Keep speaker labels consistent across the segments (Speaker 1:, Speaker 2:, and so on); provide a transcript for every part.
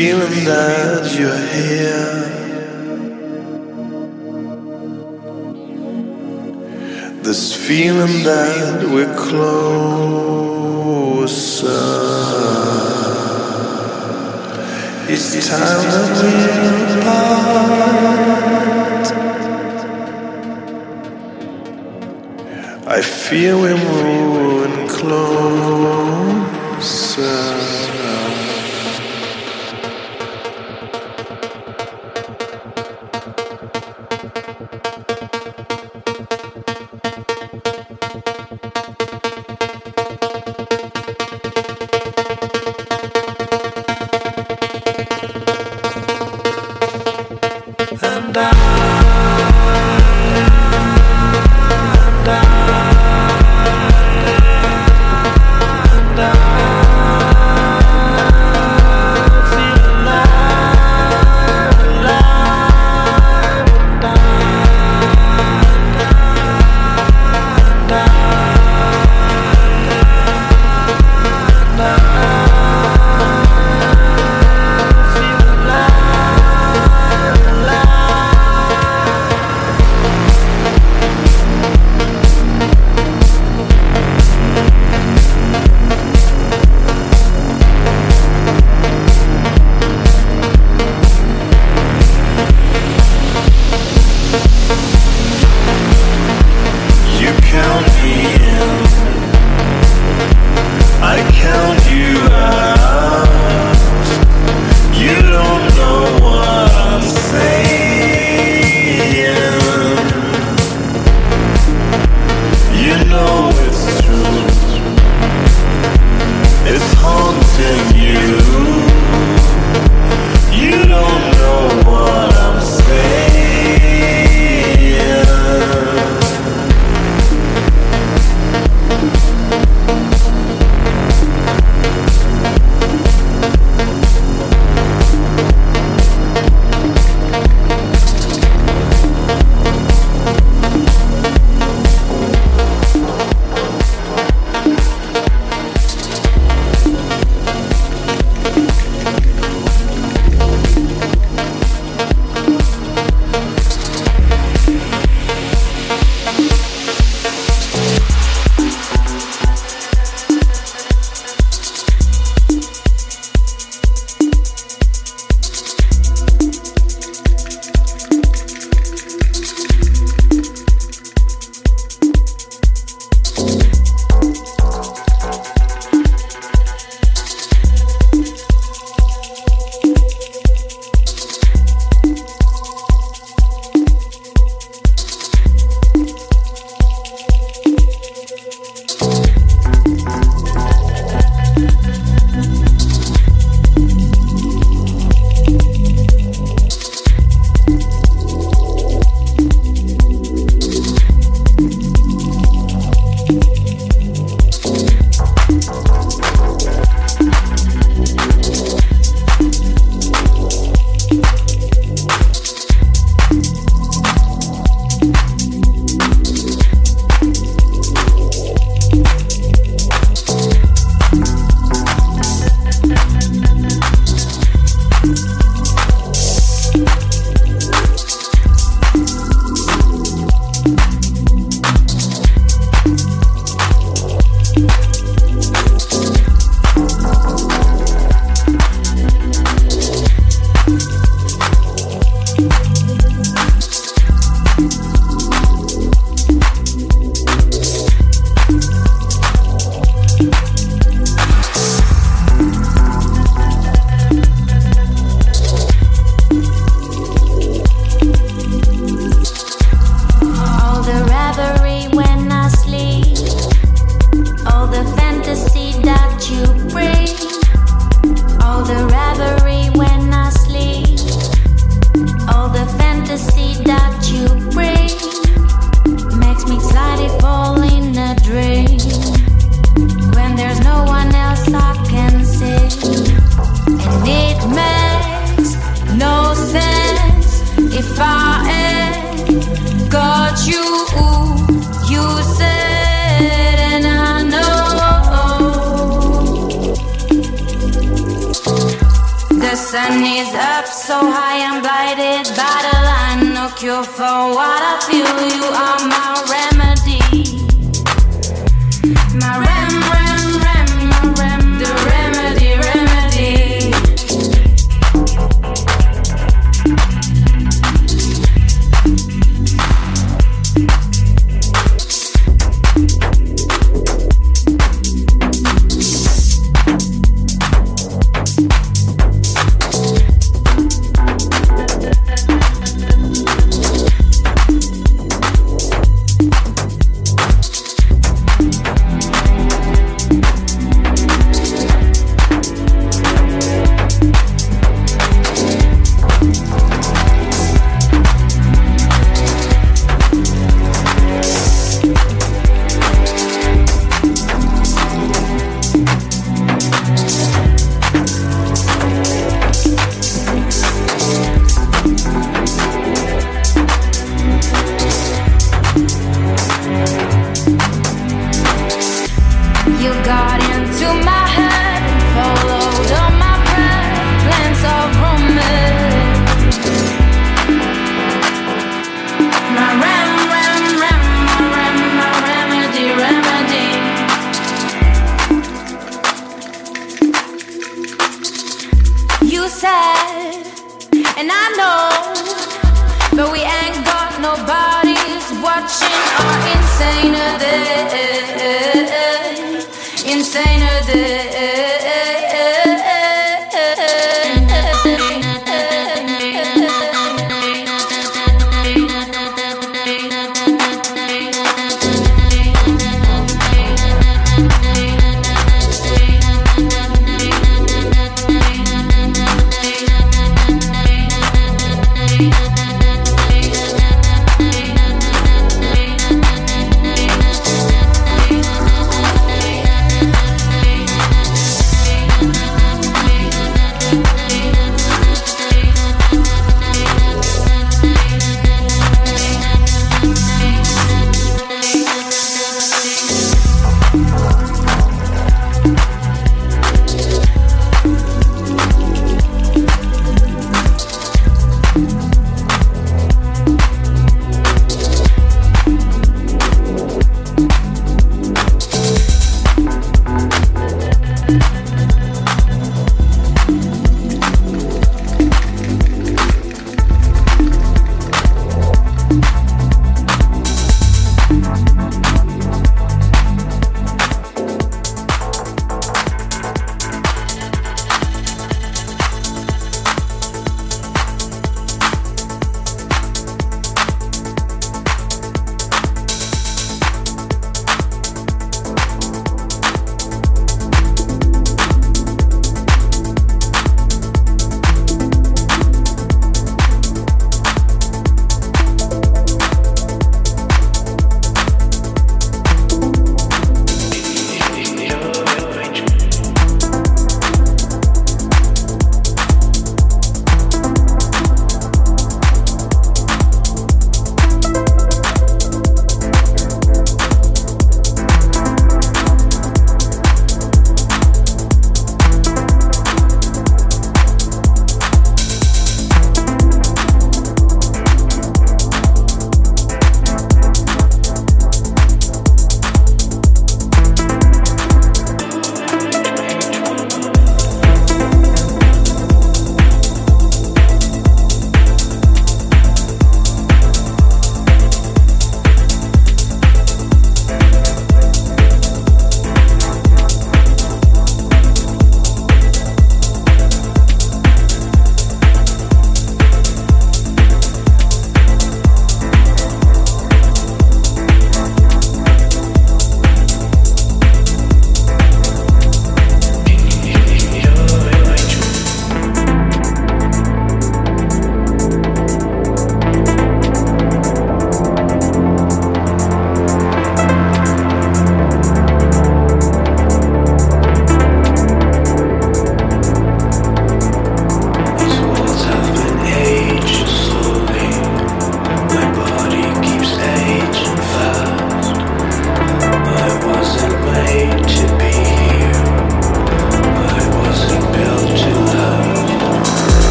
Speaker 1: feeling that you're here. This feeling that we're closer. It's time that we're apart. I fear we're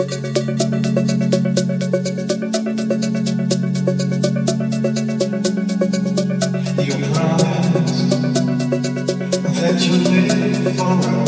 Speaker 1: You
Speaker 2: promised that you live forever.